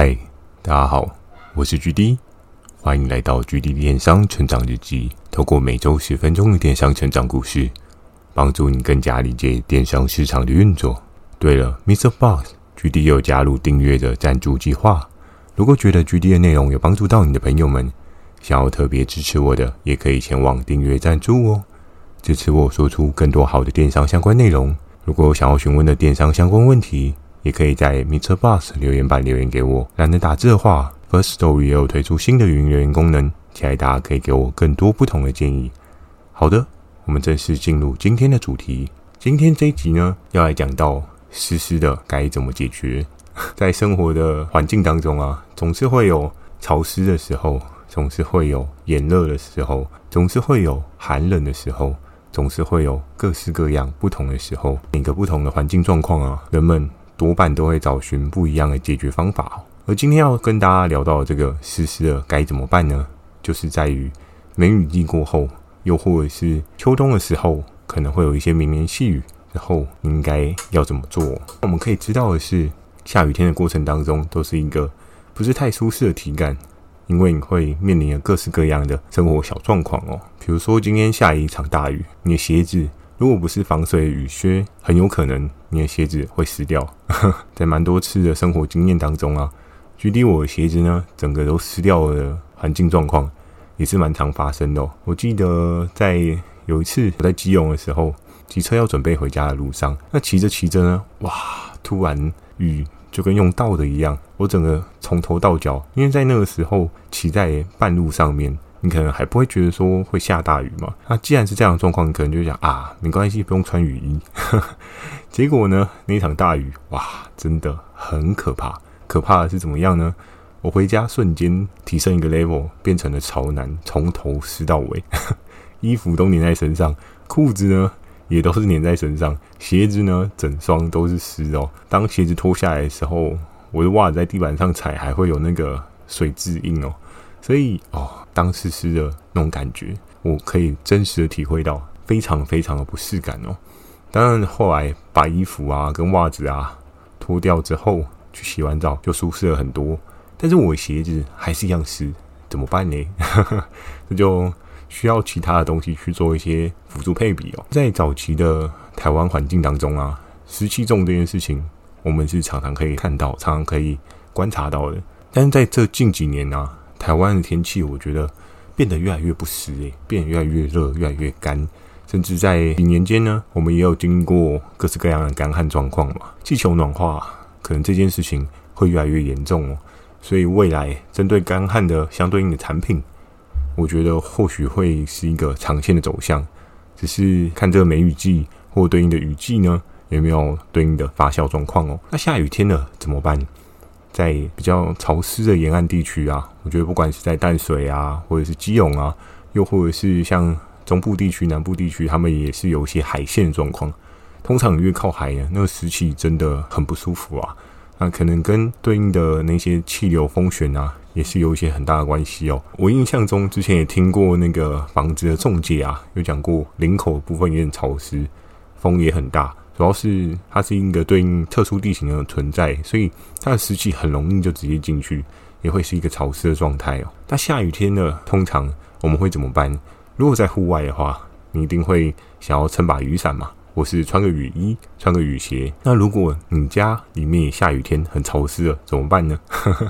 嗨，大家好，我是 GD，欢迎来到 GD 电商成长日记。透过每周十分钟的电商成长故事，帮助你更加理解电商市场的运作。对了，Mr. Fox，GD 有加入订阅的赞助计划。如果觉得 GD 的内容有帮助到你的朋友们，想要特别支持我的，也可以前往订阅赞助哦，支持我说出更多好的电商相关内容。如果有想要询问的电商相关问题，也可以在 MixerBox 留言板留言给我。懒得打字的话，Firstory 也有推出新的语音留言功能，期待大家可以给我更多不同的建议。好的，我们正式进入今天的主题。今天这一集呢，要来讲到湿湿的该怎么解决。在生活的环境当中啊，总是会有潮湿的时候，总是会有炎热的时候，总是会有寒冷的时候，总是会有各式各样不同的时候。每个不同的环境状况啊，人们。多半都会找寻不一样的解决方法，而今天要跟大家聊到的这个湿湿的该怎么办呢？就是在于梅雨季过后，又或者是秋冬的时候，可能会有一些绵绵细雨，之后应该要怎么做？我们可以知道的是，下雨天的过程当中，都是一个不是太舒适的体感，因为你会面临着各式各样的生活小状况哦。比如说今天下一场大雨，你的鞋子。如果不是防水雨靴，很有可能你的鞋子会湿掉。在蛮多次的生活经验当中啊，距离我的鞋子呢，整个都湿掉了的环境状况，也是蛮常发生的。我记得在有一次我在基隆的时候，骑车要准备回家的路上，那骑着骑着呢，哇，突然雨就跟用倒的一样，我整个从头到脚，因为在那个时候骑在半路上面。你可能还不会觉得说会下大雨嘛？那既然是这样的状况，你可能就想啊，没关系，不用穿雨衣。结果呢，那场大雨，哇，真的很可怕。可怕的是怎么样呢？我回家瞬间提升一个 level，变成了潮男，从头湿到尾，衣服都黏在身上，裤子呢也都是黏在身上，鞋子呢整双都是湿哦。当鞋子脱下来的时候，我的袜子在地板上踩，还会有那个水渍印哦。所以哦，当湿湿的那种感觉，我可以真实的体会到，非常非常的不适感哦。当然后来把衣服啊跟袜子啊脱掉之后，去洗完澡就舒适了很多。但是我鞋子还是一样湿，怎么办呢？这就需要其他的东西去做一些辅助配比哦。在早期的台湾环境当中啊，湿气重这件事情，我们是常常可以看到、常常可以观察到的。但是在这近几年呢、台湾的天气，我觉得变得越来越不湿诶，变得越来越热，越来越干，甚至在几年间呢，我们也有经过各式各样的干旱状况嘛。气球暖化，可能这件事情会越来越严重哦。所以未来针对干旱的相对应的产品，我觉得或许会是一个长线的走向。只是看这个梅雨季或对应的雨季呢，有没有对应的发酵状况哦？那下雨天了，怎么办？在比较潮湿的沿岸地区啊，我觉得不管是在淡水啊，或者是基隆啊，又或者是像中部地区、南部地区，他们也是有一些海线状况。通常越靠海呢，那个湿气真的很不舒服啊。那可能跟对应的那些气流风旋啊，也是有一些很大的关系哦。我印象中之前也听过那个房子的中介啊，有讲过林口部分有点潮湿，风也很大。主要是它是一个对应特殊地形的存在，所以它的湿气很容易就直接进去，也会是一个潮湿的状态哦。那下雨天呢，通常我们会怎么办？如果在户外的话，你一定会想要撑把雨伞嘛，或是穿个雨衣、穿个雨鞋。那如果你家里面也下雨天很潮湿了，怎么办呢？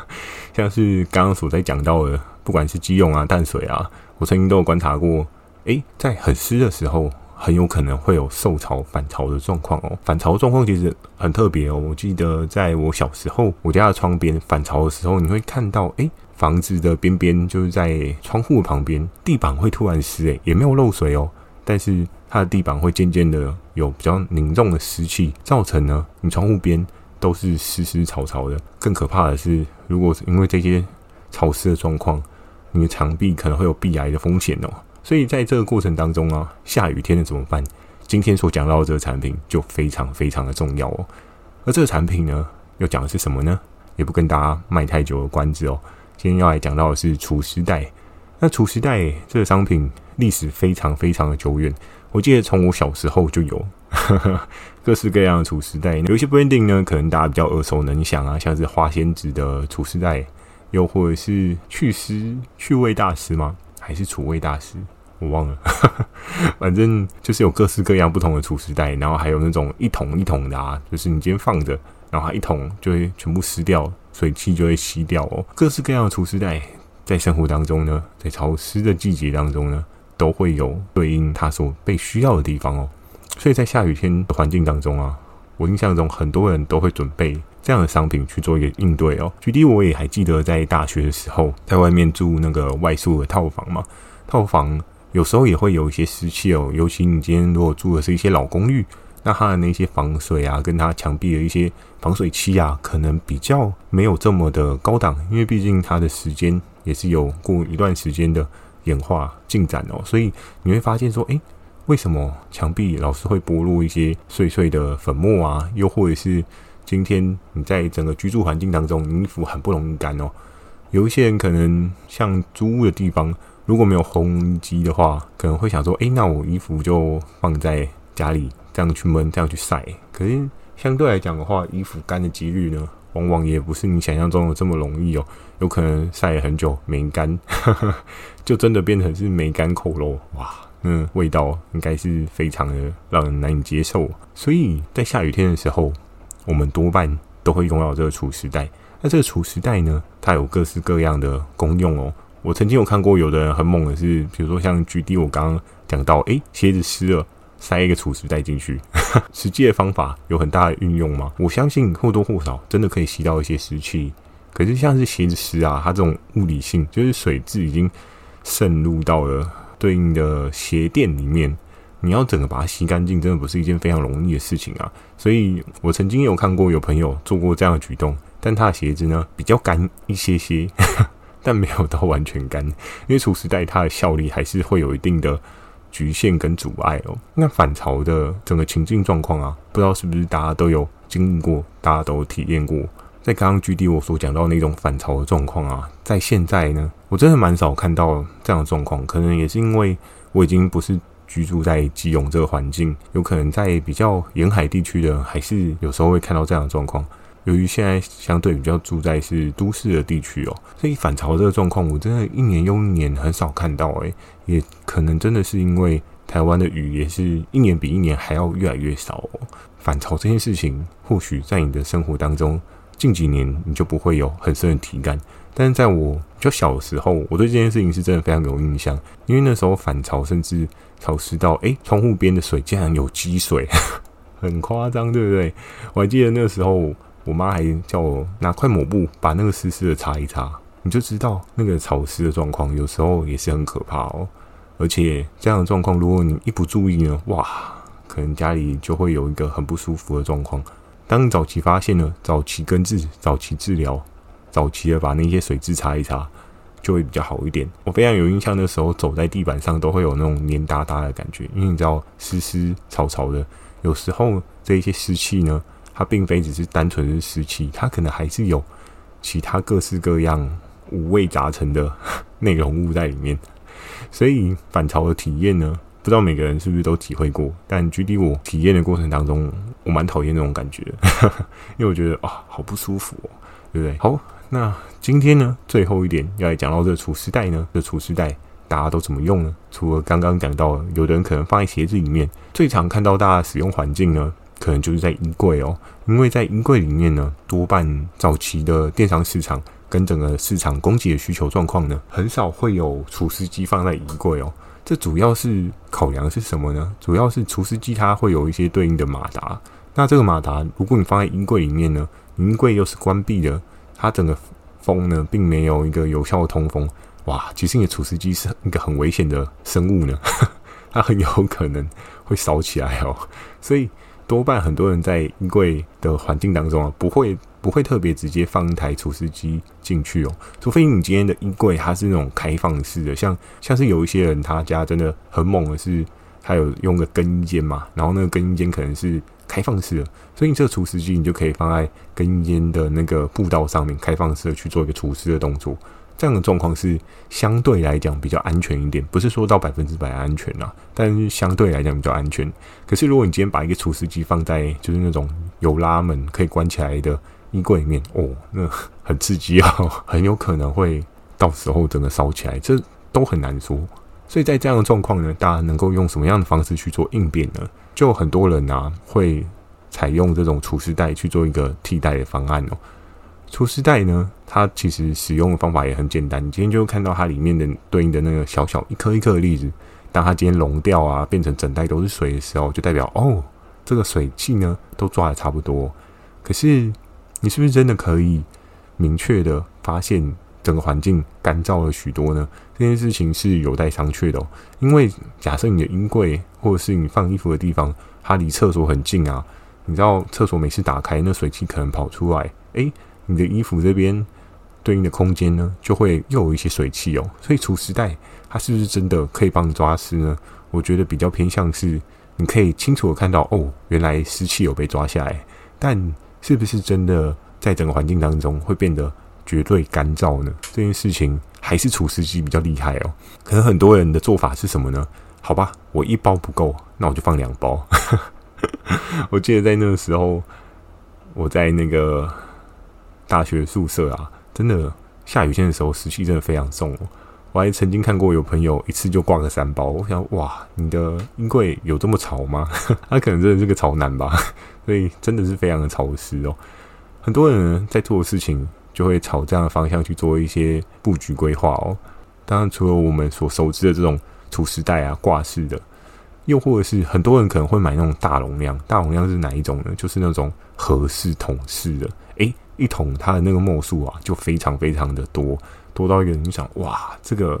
像是刚刚所在讲到的，不管是机用啊、淡水啊，我曾经都有观察过，诶，在很湿的时候。很有可能会有受潮反潮的状况哦。反潮状况其实很特别哦。我记得在我小时候，我家的窗边反潮的时候，你会看到，诶，房子的边边就是在窗户旁边，地板会突然湿，诶，也没有漏水哦，但是它的地板会渐渐的有比较凝重的湿气，造成呢，你窗户边都是湿湿潮潮的。更可怕的是，如果因为这些潮湿的状况，你的墙壁可能会有壁癌的风险哦。所以在这个过程当中啊，下雨天的怎么办？今天所讲到的这个产品就非常非常的重要哦。而这个产品呢，要讲的是什么呢？也不跟大家卖太久的关子哦。今天要来讲到的是除湿袋。那除湿袋这个商品历史非常非常的久远，我记得从我小时候就有。各式各样的除湿袋，有些 branding 呢，可能大家比较耳熟能详啊，像是花仙子的除湿袋，又或者是去湿去味大师吗？还是除味大师？我忘了，反正就是有各式各样不同的除湿袋，然后还有那种一桶一桶的啊，就是你今天放着，然后它一桶就会全部湿掉，水汽就会吸掉哦。各式各样的除湿袋，在生活当中呢，在潮湿的季节当中呢，都会有对应它所被需要的地方哦。所以在下雨天的环境当中啊，我印象中很多人都会准备这样的商品去做一个应对哦。举例，我也还记得在大学的时候，在外面住那个外宿的套房嘛，套房。有时候也会有一些湿气哦，尤其你今天如果住的是一些老公寓，那它的那些防水啊，跟它墙壁的一些防水漆啊，可能比较没有这么的高档，因为毕竟它的时间也是有过一段时间的演化进展哦，所以你会发现说，诶，为什么墙壁老是会剥落一些碎碎的粉末啊？又或者是今天你在整个居住环境当中，衣服很不容易干哦，有一些人可能像租屋的地方。如果没有烘衣机的话，可能会想说：“诶，那我衣服就放在家里，这样去闷，这样去晒。”可是相对来讲的话，衣服干的几率呢，往往也不是你想象中的这么容易哦。有可能晒了很久没干，就真的变成是没干扣肉哇！那味道应该是非常的让人难以接受。所以在下雨天的时候，我们多半都会用到这个储时袋。那这个储时袋呢，它有各式各样的功用哦。我曾经有看过，有的人很猛的是，比如说像 GD，我刚刚讲到，诶，鞋子湿了，塞一个储时袋进去，实际的方法有很大的运用吗？我相信或多或少真的可以吸到一些湿气。可是像是鞋子湿啊，它这种物理性，就是水渍已经渗入到了对应的鞋垫里面，你要整个把它吸干净，真的不是一件非常容易的事情啊。所以我曾经有看过有朋友做过这样的举动，但他的鞋子呢比较干一些些。但没有到完全干，因为储时袋它的效力还是会有一定的局限跟阻碍哦。那反潮的整个情境状况啊，不知道是不是大家都有经历过，大家都体验过。在刚刚 GD 我所讲到那种反潮的状况啊，在现在呢，我真的蛮少看到这样的状况。可能也是因为我已经不是居住在基隆这个环境，有可能在比较沿海地区的，还是有时候会看到这样的状况。由于现在相对比较住在是都市的地区哦，所以反潮这个状况，我真的一年又一年很少看到诶，也可能真的是因为台湾的雨也是一年比一年还要越来越少哦。反潮这件事情，或许在你的生活当中近几年你就不会有很深的体感，但是在我就小的时候，我对这件事情是真的非常有印象，因为那时候反潮甚至潮湿到诶，窗户边的水竟然有积水，很夸张，对不对？我还记得那时候。我妈还叫我拿块抹布把那个湿湿的擦一擦，你就知道那个潮湿的状况有时候也是很可怕哦。而且这样的状况，如果你一不注意呢，哇，可能家里就会有一个很不舒服的状况。当早期发现呢，早期根治、早期治疗、早期的把那些水质擦一擦，就会比较好一点。我非常有印象，那时候走在地板上都会有那种黏哒哒的感觉，因为你知道湿湿潮潮的，有时候这一些湿气呢。它并非只是单纯是湿气，它可能还是有其他各式各样五味杂陈的 内容物在里面。所以反潮的体验呢，不知道每个人是不是都体会过？但举例我体验的过程当中，我蛮讨厌那种感觉的，因为我觉得啊，好不舒服哦，对不对？好，那今天呢，最后一点要来讲到这个储时袋呢，这除湿袋大家都怎么用呢？除了刚刚讲到，有的人可能放在鞋子里面，最常看到大家使用环境呢。可能就是在衣柜哦，因为在衣柜里面呢，多半早期的电商市场跟整个市场供给的需求状况呢，很少会有除湿机放在衣柜哦。这主要是考量是什么呢？主要是除湿机它会有一些对应的马达，那这个马达如果你放在衣柜里面呢，衣柜又是关闭的，它整个风呢并没有一个有效的通风，哇，其实你的除湿机是一个很危险的生物呢，它很有可能会烧起来哦，所以。多半很多人在衣柜的环境当中啊，不会不会特别直接放一台除湿机进去哦，除非你今天的衣柜它是那种开放式的，像像是有一些人他家真的很猛的是，他有用个更衣间嘛，然后那个更衣间可能是开放式的，所以你这个除湿机你就可以放在更衣间的那个步道上面，开放式的去做一个除湿的动作。这样的状况是相对来讲比较安全一点，不是说到百分之百安全啊，但是相对来讲比较安全。可是如果你今天把一个除湿机放在就是那种有拉门可以关起来的衣柜里面，哦，那很刺激啊，很有可能会到时候整个烧起来，这都很难说。所以在这样的状况呢，大家能够用什么样的方式去做应变呢？就很多人啊会采用这种除湿袋去做一个替代的方案哦。除湿袋呢，它其实使用的方法也很简单。你今天就看到它里面的对应的那个小小一颗一颗的粒子，当它今天溶掉啊，变成整袋都是水的时候，就代表哦，这个水汽呢都抓得差不多。可是你是不是真的可以明确的发现整个环境干燥了许多呢？这件事情是有待商榷的哦。因为假设你的衣柜或者是你放衣服的地方，它离厕所很近啊，你知道厕所每次打开，那水汽可能跑出来，诶。你的衣服这边对应的空间呢，就会又有一些水汽哦。所以除湿袋它是不是真的可以帮你抓湿呢？我觉得比较偏向是，你可以清楚的看到哦，原来湿气有被抓下来，但是不是真的在整个环境当中会变得绝对干燥呢？这件事情还是除湿机比较厉害哦。可能很多人的做法是什么呢？好吧，我一包不够，那我就放两包。我记得在那个时候，我在那个。大学宿舍啊，真的下雨天的时候湿气真的非常重哦。我还曾经看过有朋友一次就挂个三包。我想，哇，你的衣柜有这么潮吗？他可能真的是个潮男吧。所以真的是非常的潮湿哦。很多人在做的事情就会朝这样的方向去做一些布局规划哦。当然，除了我们所熟知的这种除湿袋啊、挂式的，又或者是很多人可能会买那种大容量。大容量是哪一种呢？就是那种盒式桶式的。诶。一桶它的那个墨数啊，就非常非常的多，多到一个你想，哇，这个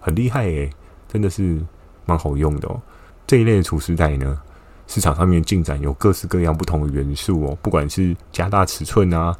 很厉害诶，真的是蛮好用的哦。这一类的除湿袋呢，市场上面进展有各式各样不同的元素哦，不管是加大尺寸啊，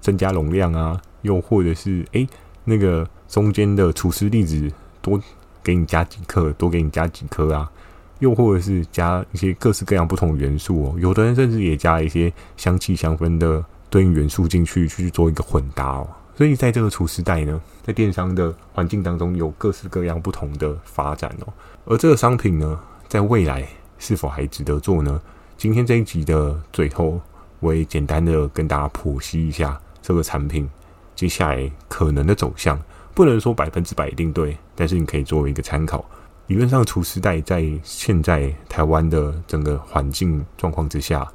增加容量啊，又或者是诶那个中间的除湿粒子多给你加几颗，多给你加几颗啊，又或者是加一些各式各样不同的元素哦，有的人甚至也加一些香气香氛的。对应元素进去去做一个混搭哦，所以在这个除湿袋呢，在电商的环境当中有各式各样不同的发展哦。而这个商品呢，在未来是否还值得做呢？今天这一集的最后，我也简单的跟大家剖析一下这个产品接下来可能的走向。不能说百分之百一定对，但是你可以作为一个参考。理论上，除湿袋在现在台湾的整个环境状况之下。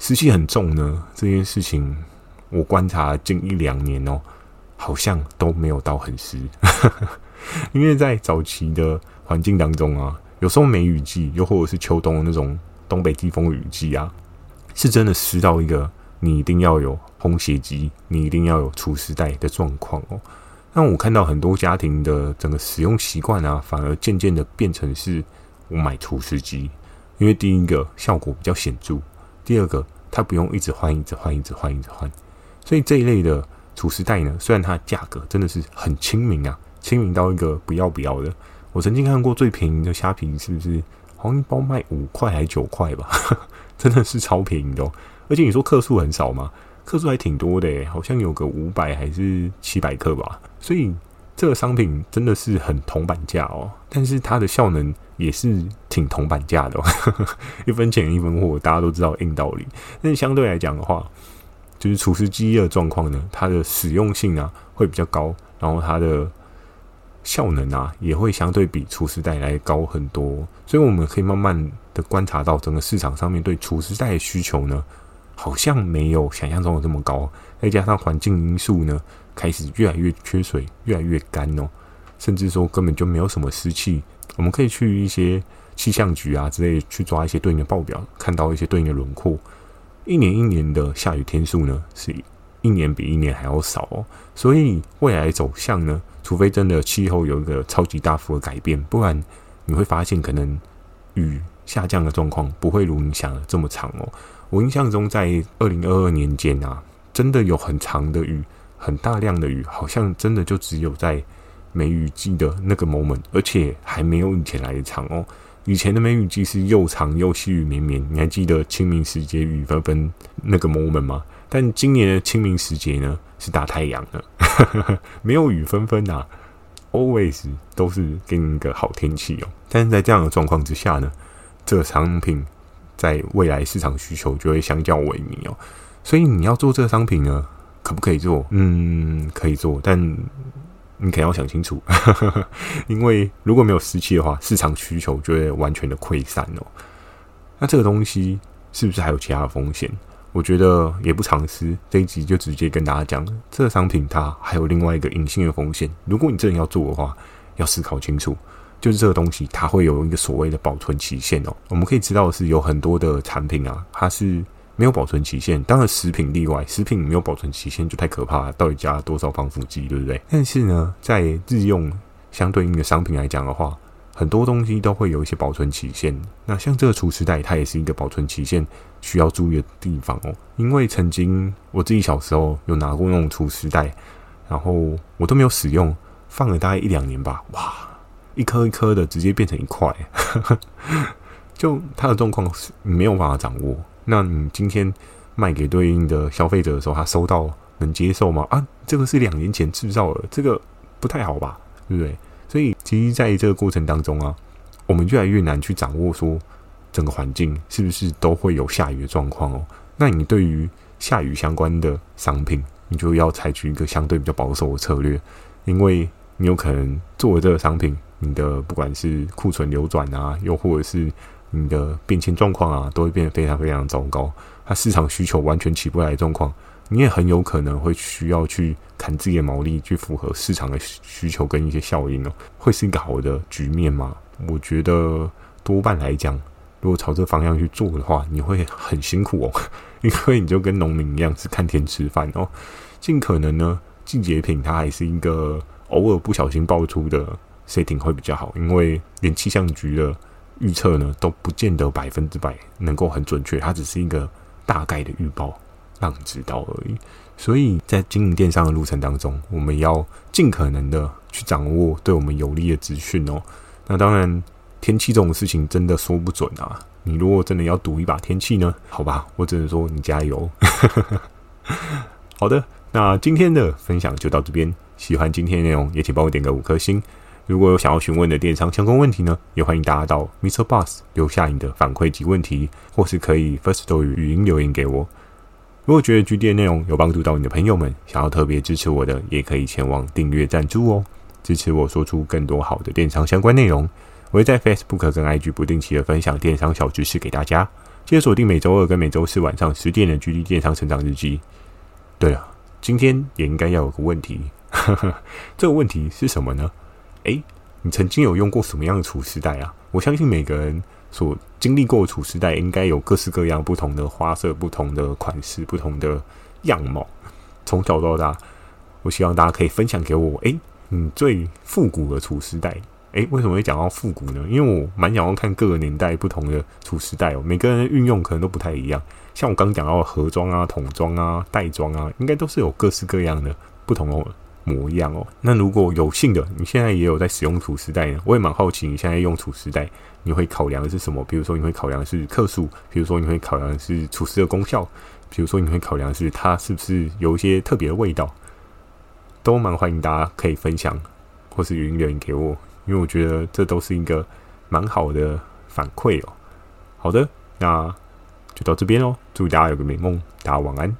湿气很重呢，这件事情我观察近一两年哦，好像都没有到很湿，因为在早期的环境当中啊，有时候梅雨季，又或者是秋冬的那种东北季风雨季啊，是真的湿到一个你一定要有烘鞋机，你一定要有除湿袋的状况哦。那我看到很多家庭的整个使用习惯啊，反而渐渐的变成是我买除湿机，因为第一个效果比较显著。第二个，它不用一直换，一直换，一直换，一直换，所以这一类的除湿袋呢，虽然它的价格真的是很亲民啊，亲民到一个不要不要的。我曾经看过最便宜的虾皮，是不是好像一包卖五块还是九块吧？真的是超便宜的哦。而且你说克数很少吗？克数还挺多的，好像有个五百还是七百克吧。所以这个商品真的是很铜板价哦，但是它的效能。也是挺铜板价的，一分钱一分货，大家都知道硬道理。但是相对来讲的话，就是厨师机的状况呢，它的实用性啊会比较高，然后它的效能啊也会相对比厨师袋来高很多。所以我们可以慢慢的观察到，整个市场上面对厨师袋的需求呢，好像没有想象中的这么高。再加上环境因素呢，开始越来越缺水，越来越干哦，甚至说根本就没有什么湿气。我们可以去一些气象局啊之类去抓一些对应的报表，看到一些对应的轮廓。一年一年的下雨天数呢，是一年比一年还要少哦。所以未来走向呢，除非真的气候有一个超级大幅的改变，不然你会发现可能雨下降的状况不会如你想的这么长哦。我印象中在二零二二年间啊，真的有很长的雨，很大量的雨，好像真的就只有在。梅雨季的那个 moment，而且还没有以前来的长哦。以前的梅雨季是又长又细雨绵绵，你还记得清明时节雨纷纷那个 moment 吗？但今年的清明时节呢，是大太阳了，没有雨纷纷啊，always 都是给你一个好天气哦。但是在这样的状况之下呢，这商品在未来市场需求就会相较萎靡哦。所以你要做这个商品呢，可不可以做？嗯，可以做，但你可能要想清楚，因为如果没有湿气的话，市场需求就会完全的溃散哦。那这个东西是不是还有其他的风险？我觉得也不尝试，这一集就直接跟大家讲，这个商品它还有另外一个隐性的风险。如果你真的要做的话，要思考清楚，就是这个东西它会有一个所谓的保存期限哦。我们可以知道的是，有很多的产品啊，它是没有保存期限。当然，食品例外，食品没有保存期限就太可怕了，到底加了多少防腐剂，对不对？但是呢，在日用相对应的商品来讲的话，很多东西都会有一些保存期限，那像这个厨师袋，它也是一个保存期限需要注意的地方哦。因为曾经我自己小时候有拿过那种厨师袋，然后我都没有使用，放了大概一两年吧，哇，一颗一颗的直接变成一块，就它的状况是没有办法掌握。那你今天卖给对应的消费者的时候，他收到能接受吗？啊，这个是两年前制造的，这个不太好吧，对不对？所以，其实在这个过程当中啊，我们越来越难去掌握说整个环境是不是都会有下雨的状况哦。那你对于下雨相关的商品，你就要采取一个相对比较保守的策略，因为你有可能做了这个商品，你的不管是库存流转啊，又或者是你的变迁状况啊，都会变得非常非常糟糕。它市场需求完全起不来状况。你也很有可能会需要去砍自己的毛利，去符合市场的需求跟一些效应哦，会是一个好的局面吗？我觉得多半来讲，如果朝这方向去做的话，你会很辛苦哦，因为你就跟农民一样是看天吃饭哦。尽可能呢，季节品它还是一个偶尔不小心爆出的 setting 会比较好，因为连气象局的预测呢都不见得百分之百能够很准确，它只是一个大概的预报。让你知道而已，所以在经营电商的路程当中，我们要尽可能的去掌握对我们有利的资讯哦。那当然，天气这种事情真的说不准啊。你如果真的要赌一把天气呢？好吧，我只能说你加油。好的，那今天的分享就到这边。喜欢今天的内容，也请帮我点个五颗星。如果有想要询问的电商相关问题呢，也欢迎大家到 MixerBox 留下你的反馈及问题，或是可以 Firstor 语音留言给我。如果觉得 GD 的内容有帮助到你的朋友们，想要特别支持我的，也可以前往订阅赞助哦，支持我说出更多好的电商相关内容。我会在 Facebook 跟 IG 不定期的分享电商小知识给大家。记得锁定每周二跟每周四晚上十点的 GD 电商成长日记。对了，今天也应该要有个问题，呵呵，这个问题是什么呢？诶，你曾经有用过什么样的厨师袋啊？我相信每个人。所经历过的厨师袋应该有各式各样不同的花色、不同的款式、不同的样貌。从小到大，我希望大家可以分享给我。诶，你最复古的厨师袋？诶，为什么会讲到复古呢？因为我蛮想要看各个年代不同的厨师袋哦。每个人的运用可能都不太一样。像我刚讲到的盒装啊、桶装啊、袋装啊，应该都是有各式各样的不同的模样哦。那如果有幸的，你现在也有在使用厨师袋呢？我也蛮好奇你现在用厨师袋。你会考量的是什么？比如说，你会考量的是克数；比如说，你会考量的是厨师的功效；比如说，你会考量的是它是不是有一些特别的味道。都蛮欢迎大家可以分享，或是语音留言给我，因为我觉得这都是一个蛮好的反馈哦。好的，那就到这边喽。祝大家有个美梦，大家晚安。